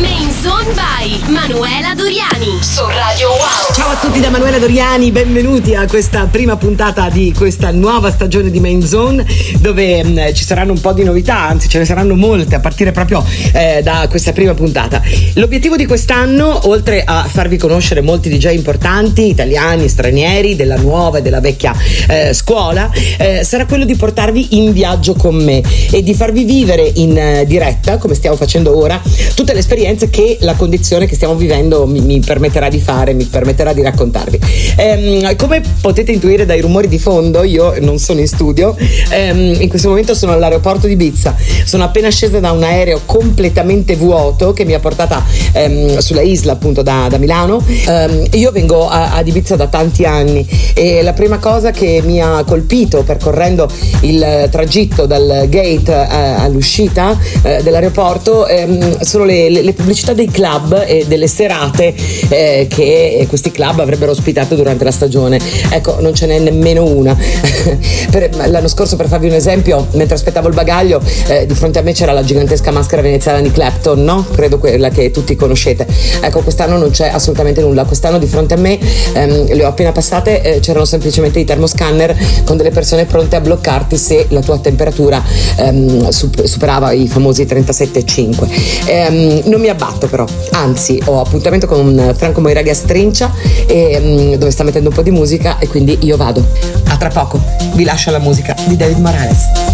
Main Zone by Manuela Doriani su Radio Wow. Ciao a tutti da Manuela Doriani, benvenuti a questa prima puntata di questa nuova stagione di Main Zone dove mh, mm, ci saranno un po' di novità, anzi ce ne saranno molte a partire proprio eh, da questa prima puntata. L'obiettivo di quest'anno, oltre a farvi conoscere molti DJ importanti, italiani, stranieri, della nuova e della vecchia eh, scuola, eh, sarà quello di portarvi in viaggio con me e di farvi vivere in eh, diretta, come stiamo facendo ora, tutte le esperienze esperienze che la condizione che stiamo vivendo mi, mi permetterà di fare, mi permetterà di raccontarvi. Ehm, come potete intuire dai rumori di fondo, io non sono in studio, ehm, in questo momento sono all'aeroporto di Bizza, sono appena scesa da un aereo completamente vuoto che mi ha portata ehm, sulla isla appunto da, da Milano. Ehm, io vengo a, ad Ibiza da tanti anni e la prima cosa che mi ha colpito percorrendo il tragitto dal gate eh, all'uscita eh, dell'aeroporto ehm, sono le, le, le pubblicità dei club e delle serate eh, che questi club avrebbero ospitato durante la stagione. Ecco, non ce n'è nemmeno una. per, l'anno scorso, per farvi un esempio, mentre aspettavo il bagaglio, eh, di fronte a me c'era la gigantesca maschera veneziana di Clapton, no? Credo quella che tutti conoscete. Ecco, quest'anno non c'è assolutamente nulla. Quest'anno di fronte a me, ehm, le ho appena passate, eh, c'erano semplicemente i termoscanner con delle persone pronte a bloccarti se la tua temperatura ehm, superava i famosi 37,5. Ehm, non mi abbatto però, anzi ho appuntamento con Franco Moiraga a Strincia e, um, dove sta mettendo un po' di musica e quindi io vado. A tra poco, vi lascio la musica di David Morales.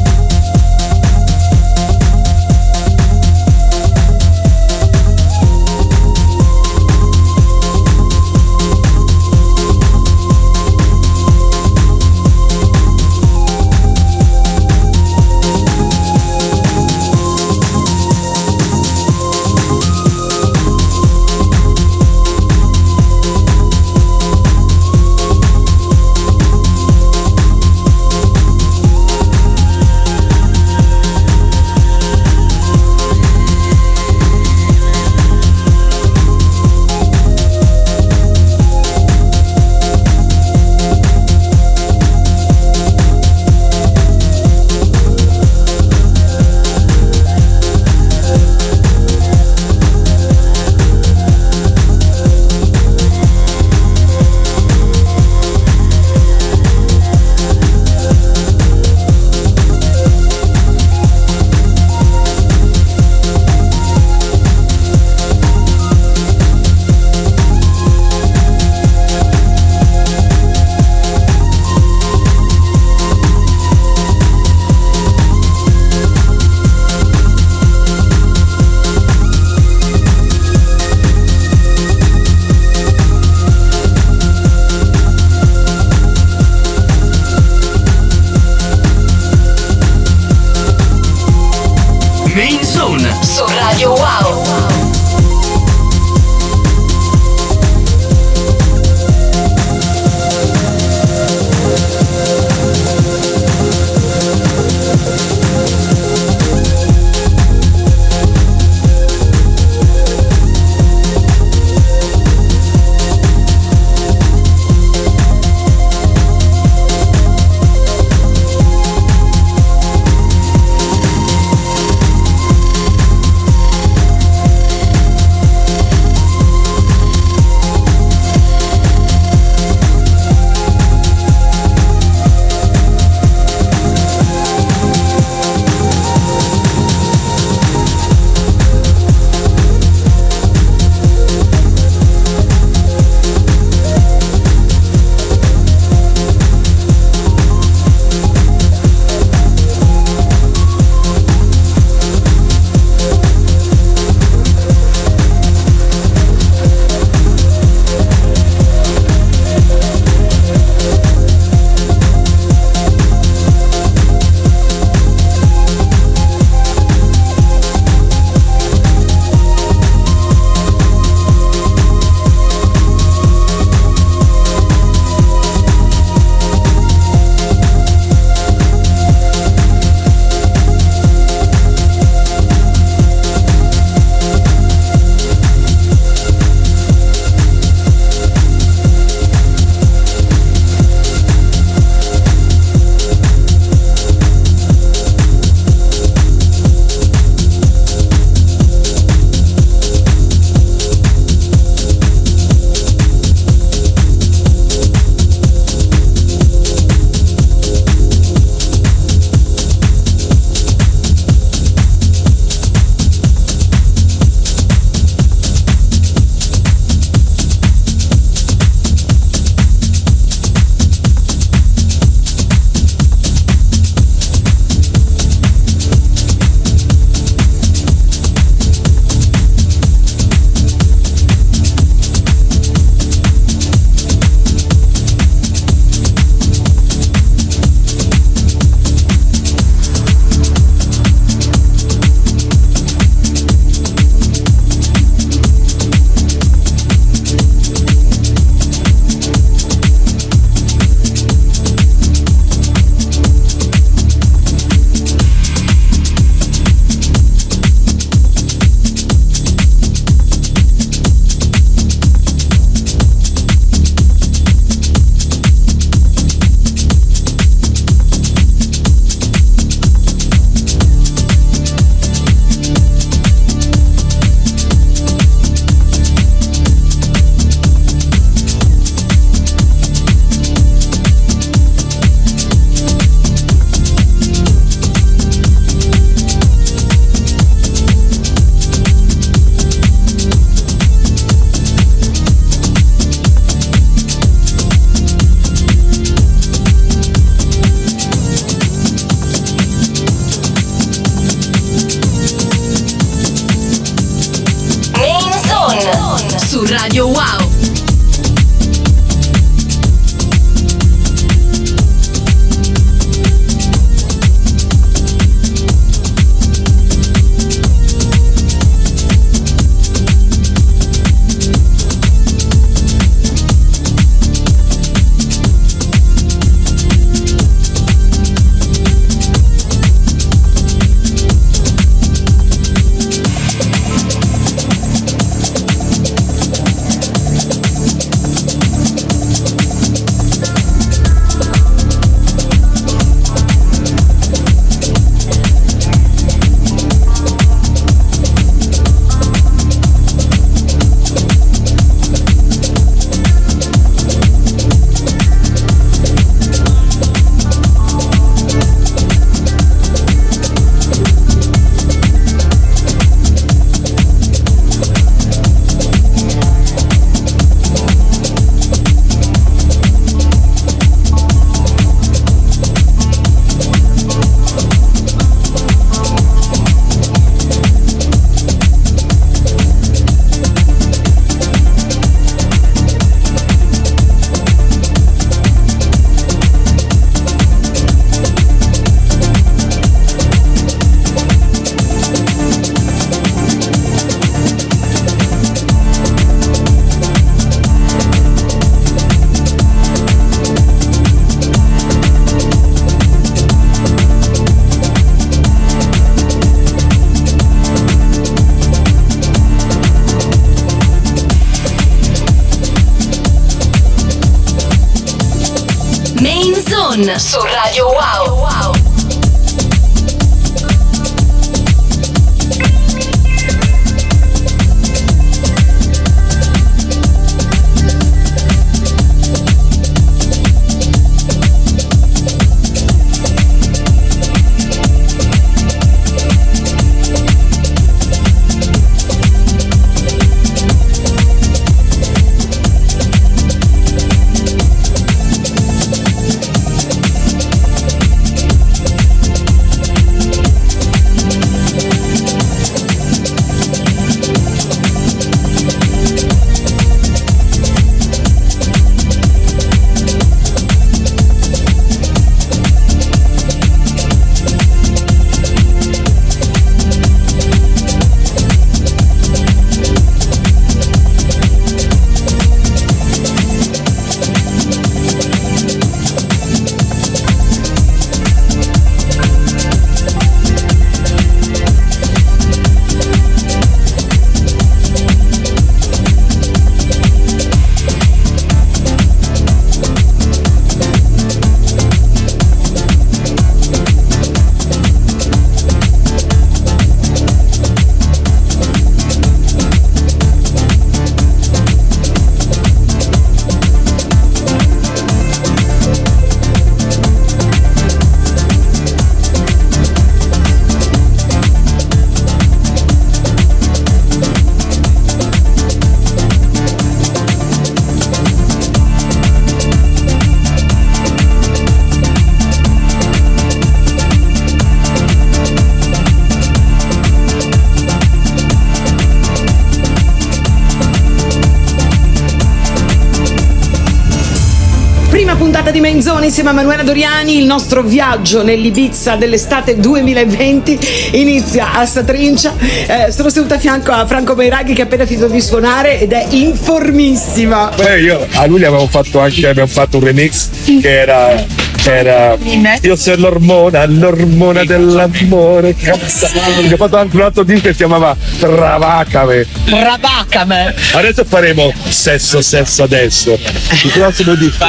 Zone insieme a Manuela Doriani. Il nostro viaggio nell'Ibiza dell'estate 2020 inizia a Satrincia. Eh, sono seduta a fianco a Franco Meiraghi che ha appena finito di suonare ed è informissima. Beh, io a lui abbiamo fatto anche abbiamo fatto un remix che era era io sono l'ormona, l'ormona dell'amore. Ho fatto anche un altro disco che si chiamava Travacame. Travacame. Adesso faremo sesso, sesso adesso. Il prossimo disco.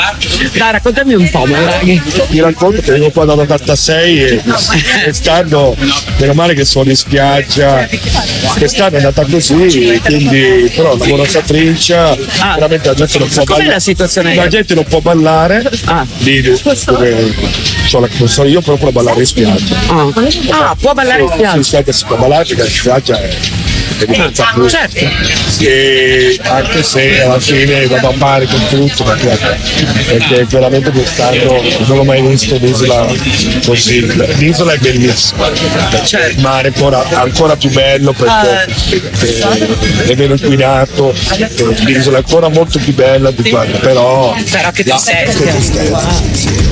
Dai, raccontami un po', Maraghi. Ti racconto che vengo qua dall'86 e quest'anno, meno male che sono in spiaggia. Quest'anno è andata così, quindi però lavoro a trincia, ah. veramente la gente non può ballare. La? La gente non può ballare. Ah. Lì, dove so, so io proprio ballare in spiaggia. Ah, ah può ballare in spiaggia? Sì, sì, si può ballare perché la spiaggia è evidenza ah. Certo. E anche se alla fine vado a mare con tutto perché, perché veramente quest'anno non ho mai visto un'isola così. L'isola è bellissima, certo. il mare ancora, ancora più bello perché uh, è meno inquinato, l'isola è ancora molto più bella di quanto, però, però che. Main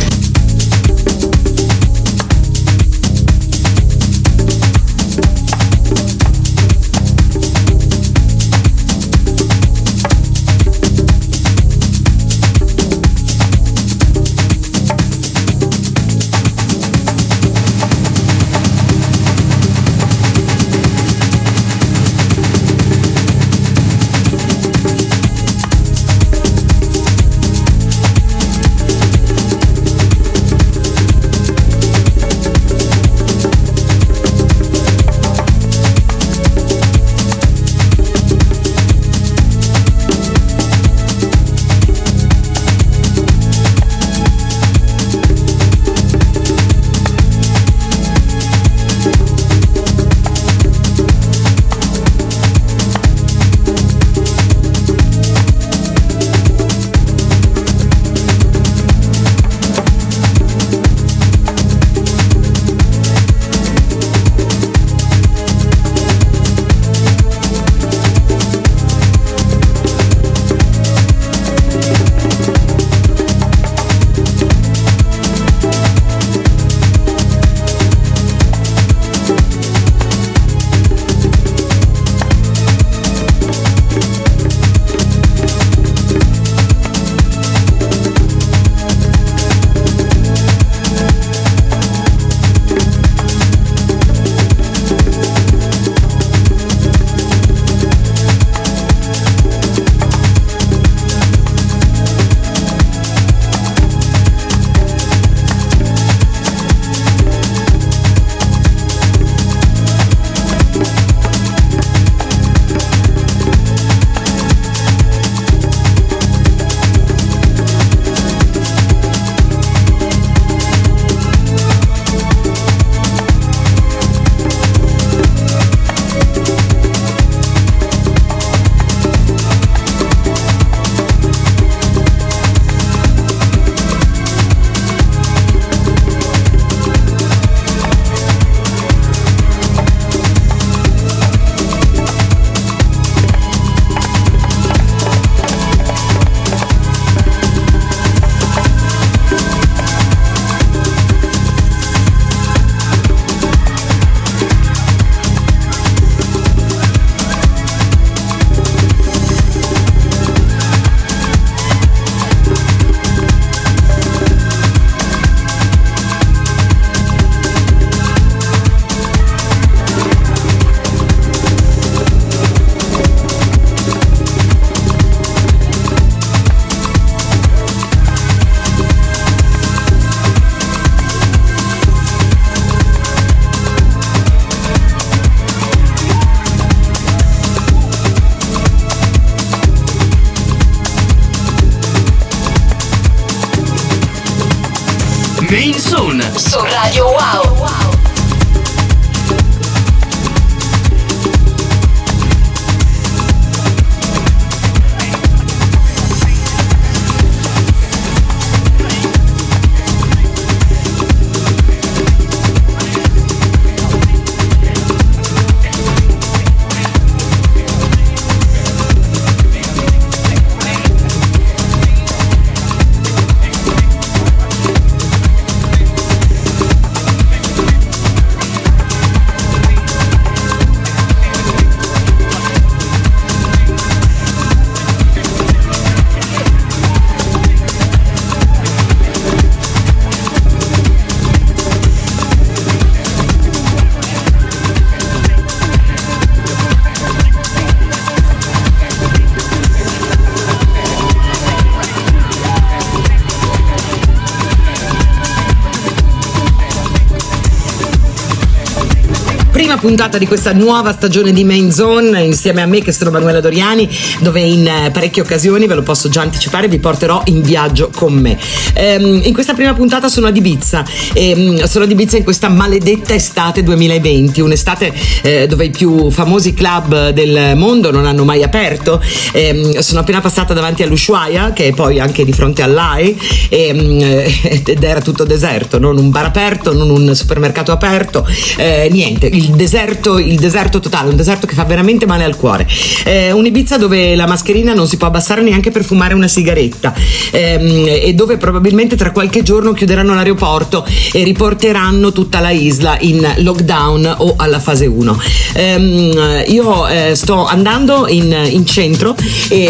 puntata di questa nuova stagione di Main Zone insieme a me che sono Manuela Doriani dove in eh, parecchie occasioni, ve lo posso già anticipare, vi porterò in viaggio con me. Ehm, in questa prima puntata sono ad Ibiza, ehm, sono ad Ibiza in questa maledetta estate 2020, un'estate eh, dove i più famosi club del mondo non hanno mai aperto. Ehm, sono appena passata davanti all'Ushuaia che è poi anche di fronte all'AI ehm, ed era tutto deserto, non un bar aperto, non un supermercato aperto, eh, niente, il deserto deserto, il deserto totale, un deserto che fa veramente male al cuore. Eh, un Ibiza dove la mascherina non si può abbassare neanche per fumare una sigaretta ehm, e dove probabilmente tra qualche giorno chiuderanno l'aeroporto e riporteranno tutta la isla in lockdown o alla fase 1. Ehm, io eh, sto andando in, in centro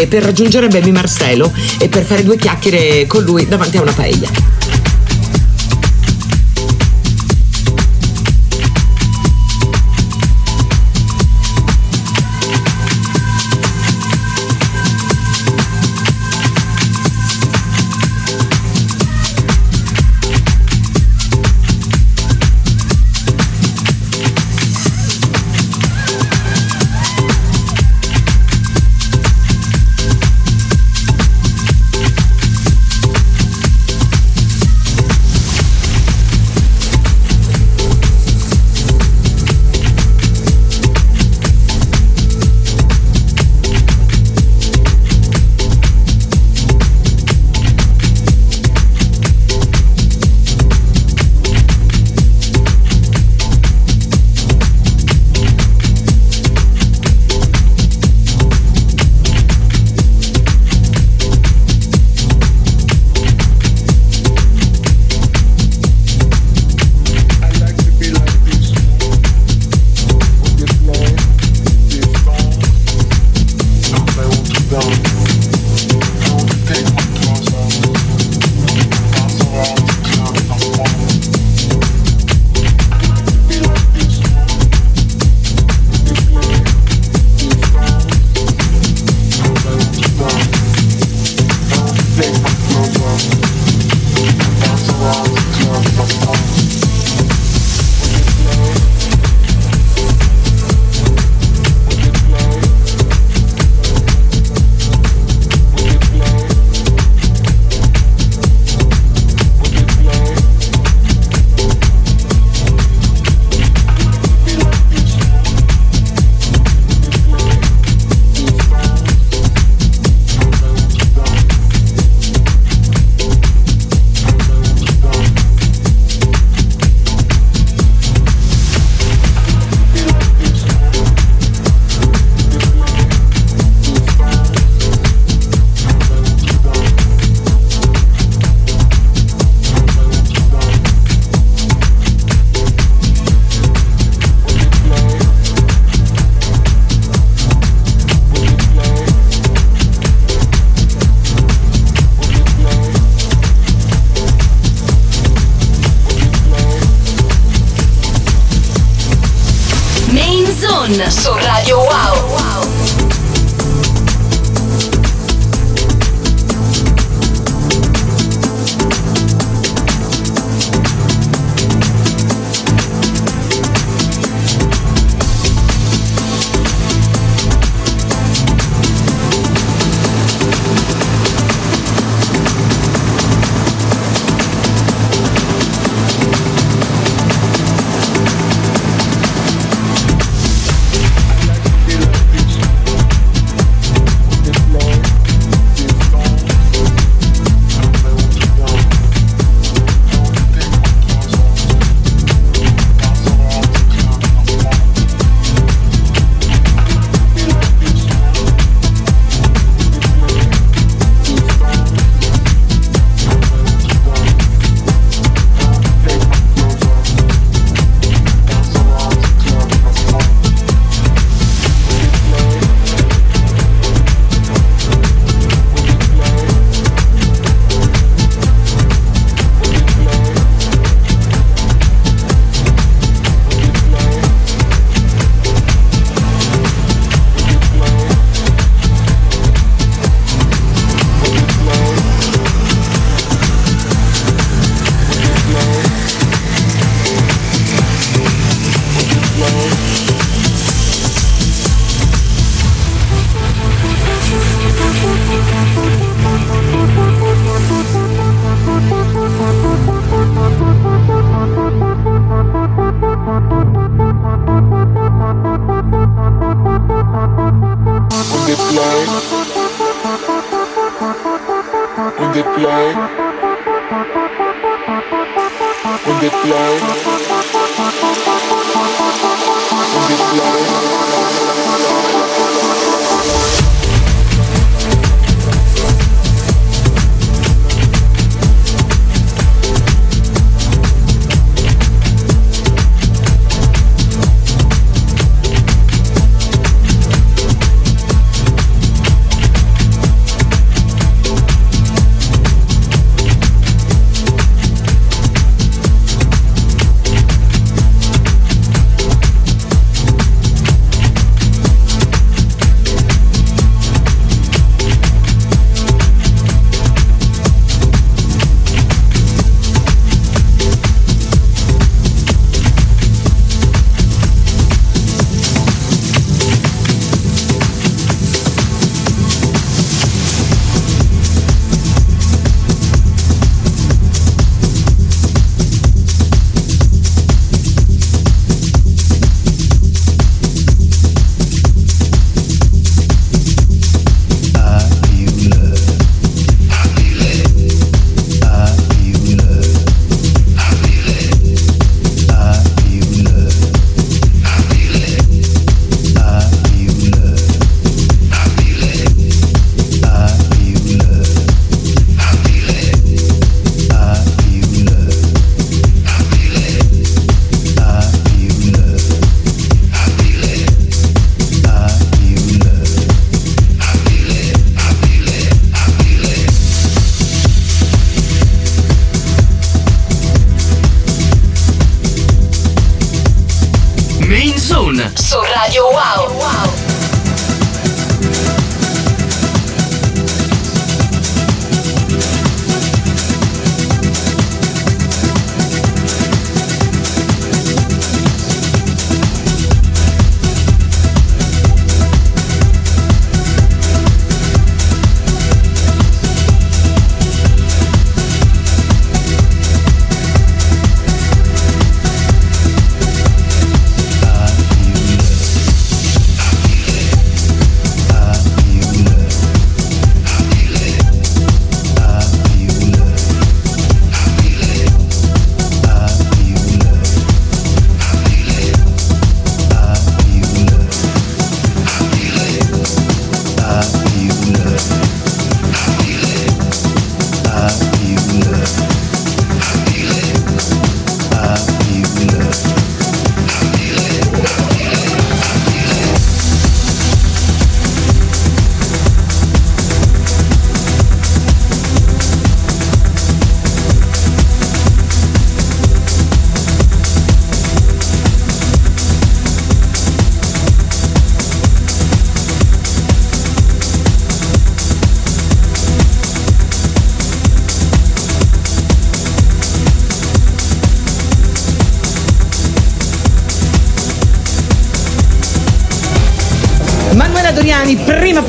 per raggiungere Baby Marcelo e per fare due chiacchiere con lui davanti a una paella.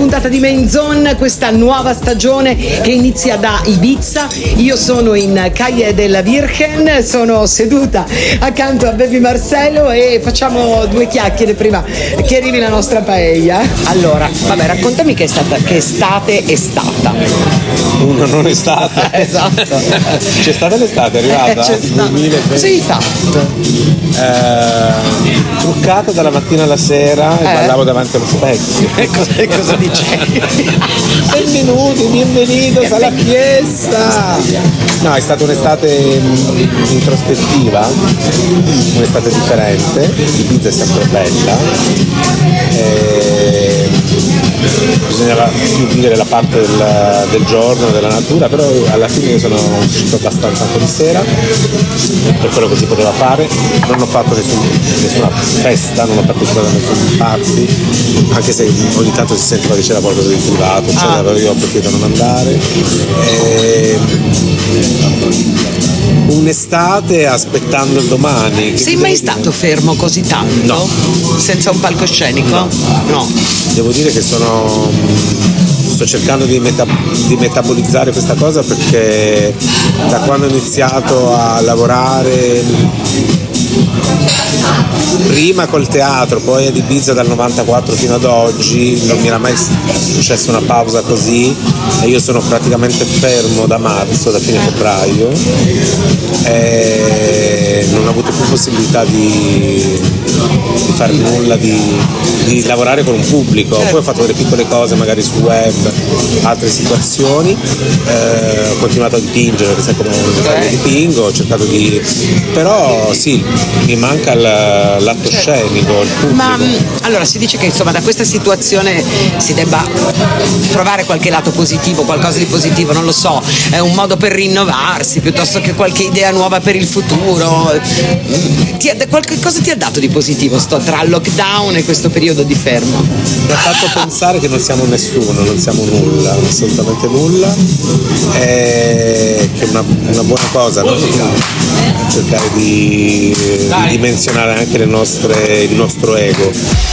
Puntata di Main questa nuova stagione che inizia da Ibiza. Io sono in Calle della Virgen, sono seduta accanto a Baby Marcello e facciamo due chiacchiere prima che arrivi la nostra paella. Allora, vabbè, raccontami che, è stata, che estate è stata. Uno non è stata. Esatto. C'è stata l'estate, è arrivata? C'è stata. 2020. Cosa hai fatto? Eh, truccata dalla mattina alla sera e Eh? ballavo davanti allo specchio. E cosa, e cosa dicevi? Benvenuti, bienvenidos alla fiesta! No, è stata un'estate mm, introspettiva, un'estate differente, Ibiza è sempre bella. E bisognava più vivere la parte del, del giorno, della natura, però alla fine sono uscito abbastanza anche di sera, per quello che si poteva fare. Non ho fatto nessun- nessuna festa, non ho partecipato a nessun party, anche se ogni tanto si sentiva che c'era qualcosa di privato, eccetera, però io ho preferito non andare. E, un'estate aspettando il domani. che Sei mai dire? stato fermo così tanto? No. Senza un palcoscenico? No. Devo dire che sono sto cercando di, meta- di metabolizzare questa cosa perché da quando ho iniziato a lavorare prima col teatro, poi ad Ibiza dal 94 fino ad oggi, non mi era mai successa una pausa così e io sono praticamente fermo da marzo, da fine febbraio e non ho avuto più possibilità di, di fare nulla, di, di lavorare con un pubblico. Poi ho fatto delle piccole cose magari sul web, altre situazioni, eh, ho continuato a dipingere, perché sai come okay. dipingo, ho cercato di... però sì, mi manca il- l'atto scenico. Ma mh, allora si dice che insomma da questa situazione si debba trovare qualche lato positivo, qualcosa di positivo, non lo so, è un modo per rinnovarsi piuttosto che qualche idea nuova per il futuro. Mm, Ti ha- qualche cosa ti ha dato di positivo sto tra il lockdown e questo periodo di fermo? mi ha fatto pensare che non siamo nessuno, non siamo nulla, assolutamente nulla, e che è una, una buona cosa, no? cercare di, di dimensionare anche nostre- il nostro ego.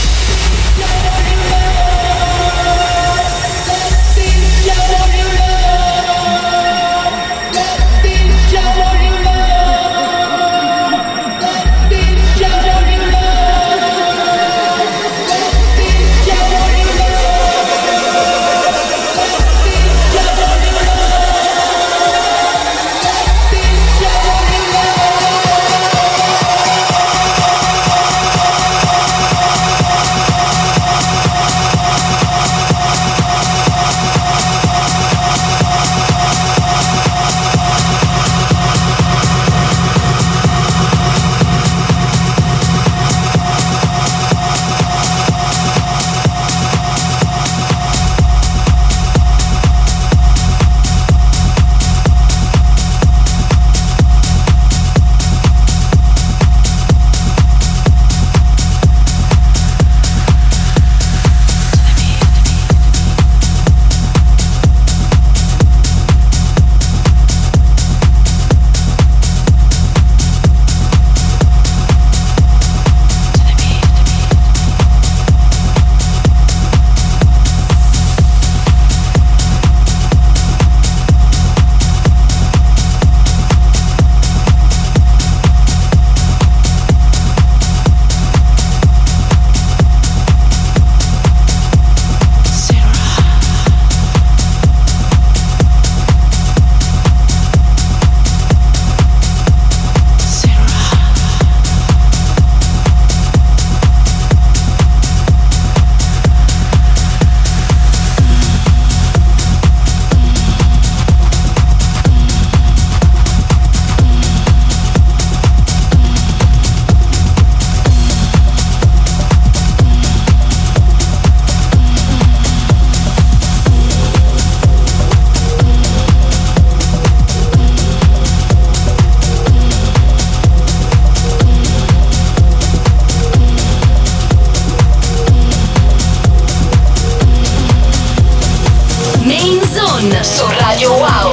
Wow.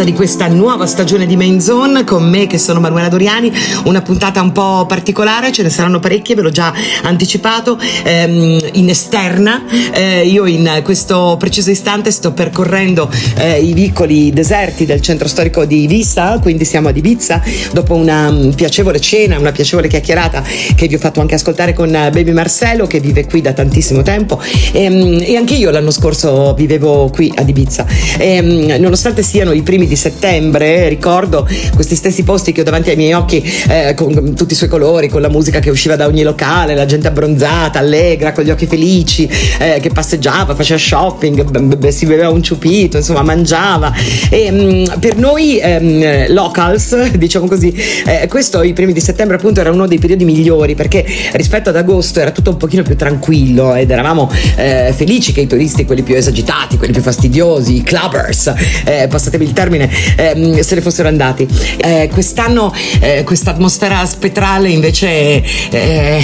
Puntata di questa nuova stagione di Main Zone con me che sono Manuela Doriani, una puntata un po' particolare, ce ne saranno parecchie, ve l'ho già anticipato, ehm, in esterna. Eh, io in questo preciso istante sto percorrendo eh, i vicoli deserti del centro storico di Ibiza, quindi siamo ad Ibiza, dopo una um, piacevole cena, una piacevole chiacchierata che vi ho fatto anche ascoltare con uh, Baby Marcello che vive qui da tantissimo tempo e, um, e anche io l'anno scorso vivevo qui ad Ibiza. E, um, nonostante siano i primi di settembre, ricordo questi stessi posti che ho davanti ai miei occhi eh, con tutti i suoi colori, con la musica che usciva da ogni locale, la gente abbronzata, allegra, con gli occhi felici, eh, che passeggiava, faceva shopping, b- b- si beveva un ciupito, insomma mangiava. E mh, per noi ehm, locals, diciamo così, eh, questo i primi di settembre appunto era uno dei periodi migliori perché rispetto ad agosto era tutto un pochino più tranquillo ed eravamo eh, felici che i turisti, quelli più esagitati, quelli più fastidiosi, i clubbers, eh, passatemi il termine, ehm, se ne fossero andati. Eh, quest'anno eh, questa atmosfera spettrale invece eh,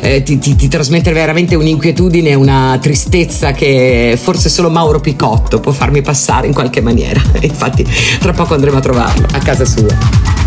eh, ti, ti- ti trasmette veramente un'inquietudine, una tristezza che forse solo Mauro Picotto può farmi passare in qualche maniera. Infatti tra poco andremo a trovarlo a casa sua.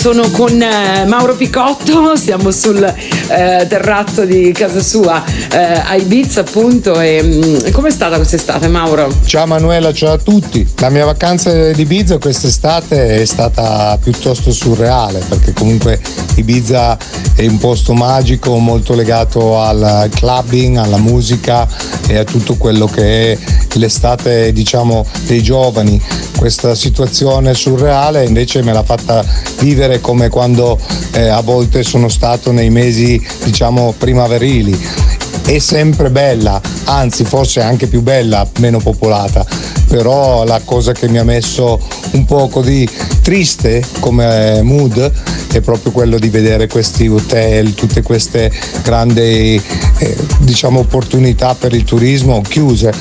Sono con eh, Mauro Picotto, siamo sul eh, terrazzo di casa sua eh, a Ibiza appunto e mm, com'è stata quest'estate Mauro? Ciao Manuela, ciao a tutti. La mia vacanza di Ibiza quest'estate è stata piuttosto surreale perché comunque Ibiza è un posto magico molto legato al clubbing, alla musica e a tutto quello che è l'estate diciamo dei giovani. Questa situazione surreale invece me l'ha fatta vivere come quando eh, a volte sono stato nei mesi diciamo primaverili è sempre bella, anzi forse anche più bella, meno popolata, però la cosa che mi ha messo un poco di triste come mood è proprio quello di vedere questi hotel, tutte queste grandi eh, diciamo opportunità per il turismo chiuse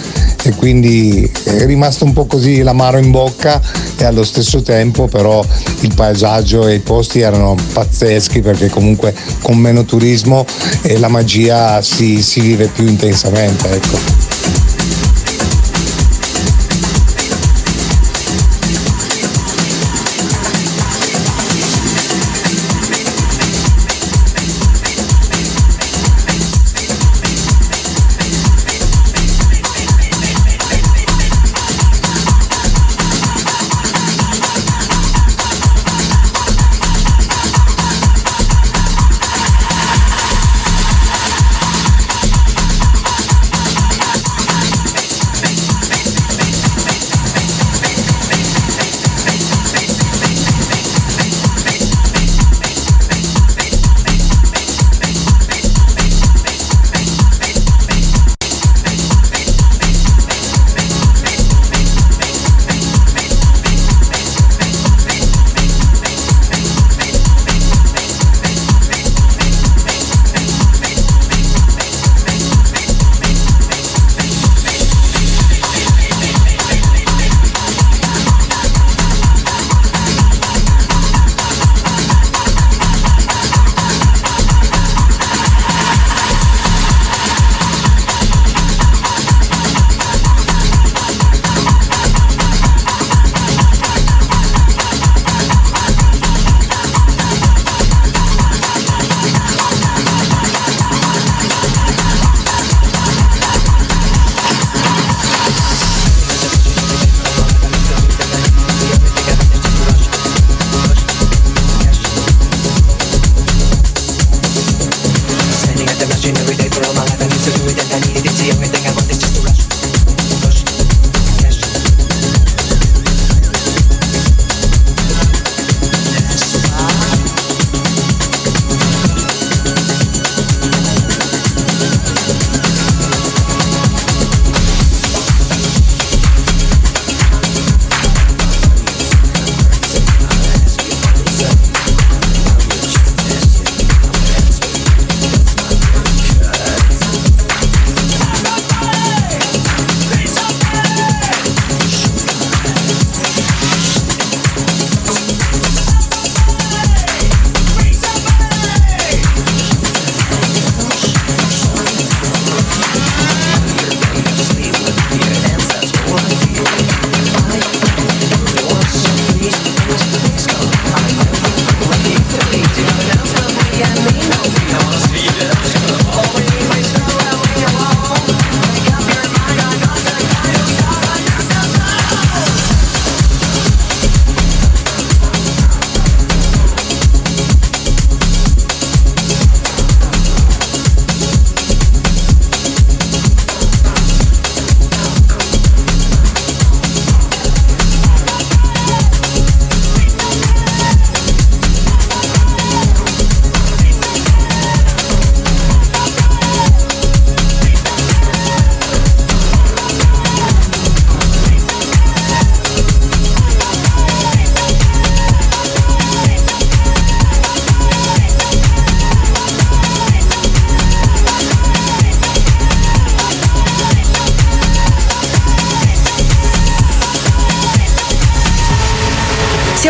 e quindi è rimasto un po' così l'amaro in bocca e allo stesso tempo però il paesaggio e i posti erano pazzeschi perché comunque con meno turismo eh, la magia si, si vive più intensamente. Ecco.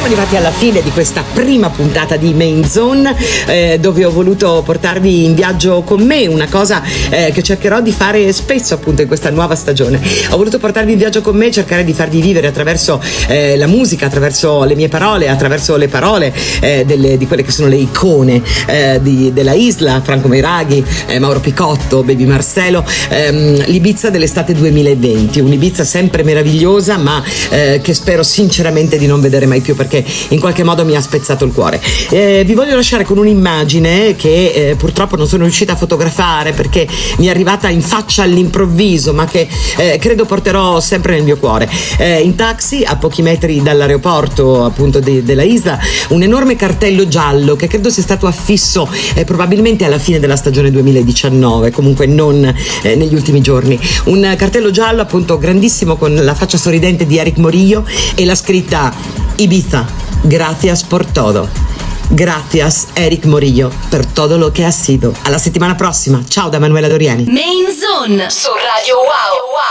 Arrivati alla fine di questa prima puntata di Main Zone eh, dove ho voluto portarvi in viaggio con me, una cosa eh, che cercherò di fare spesso appunto in questa nuova stagione. Ho voluto portarvi in viaggio con me cercare di farvi vivere attraverso eh, la musica, attraverso le mie parole, attraverso le parole eh, delle- di quelle che sono le icone eh, di- della Isla, Franco Meiraghi, eh, Mauro Picotto, Baby Marcelo, ehm, l'Ibiza dell'estate 2020, un'Ibiza sempre meravigliosa ma che spero sinceramente di non vedere mai più perché in qualche modo mi ha spezzato il cuore. Eh, vi voglio lasciare con un'immagine che eh, purtroppo non sono riuscita a fotografare perché mi è arrivata in faccia all'improvviso ma che eh, credo porterò sempre nel mio cuore. Eh, in taxi a pochi metri dall'aeroporto appunto de- della Isla un enorme cartello giallo che credo sia stato affisso eh, probabilmente alla fine della stagione 2019 comunque non eh, negli ultimi giorni un cartello giallo appunto grandissimo con la faccia sorridente di Eric Morillo e la scritta Ibiza gracias por todo Gracias Eric Morillo per todo lo que ha sido. Alla settimana prossima. Ciao da Manuela Doriani. Main Zone su Radio Wow.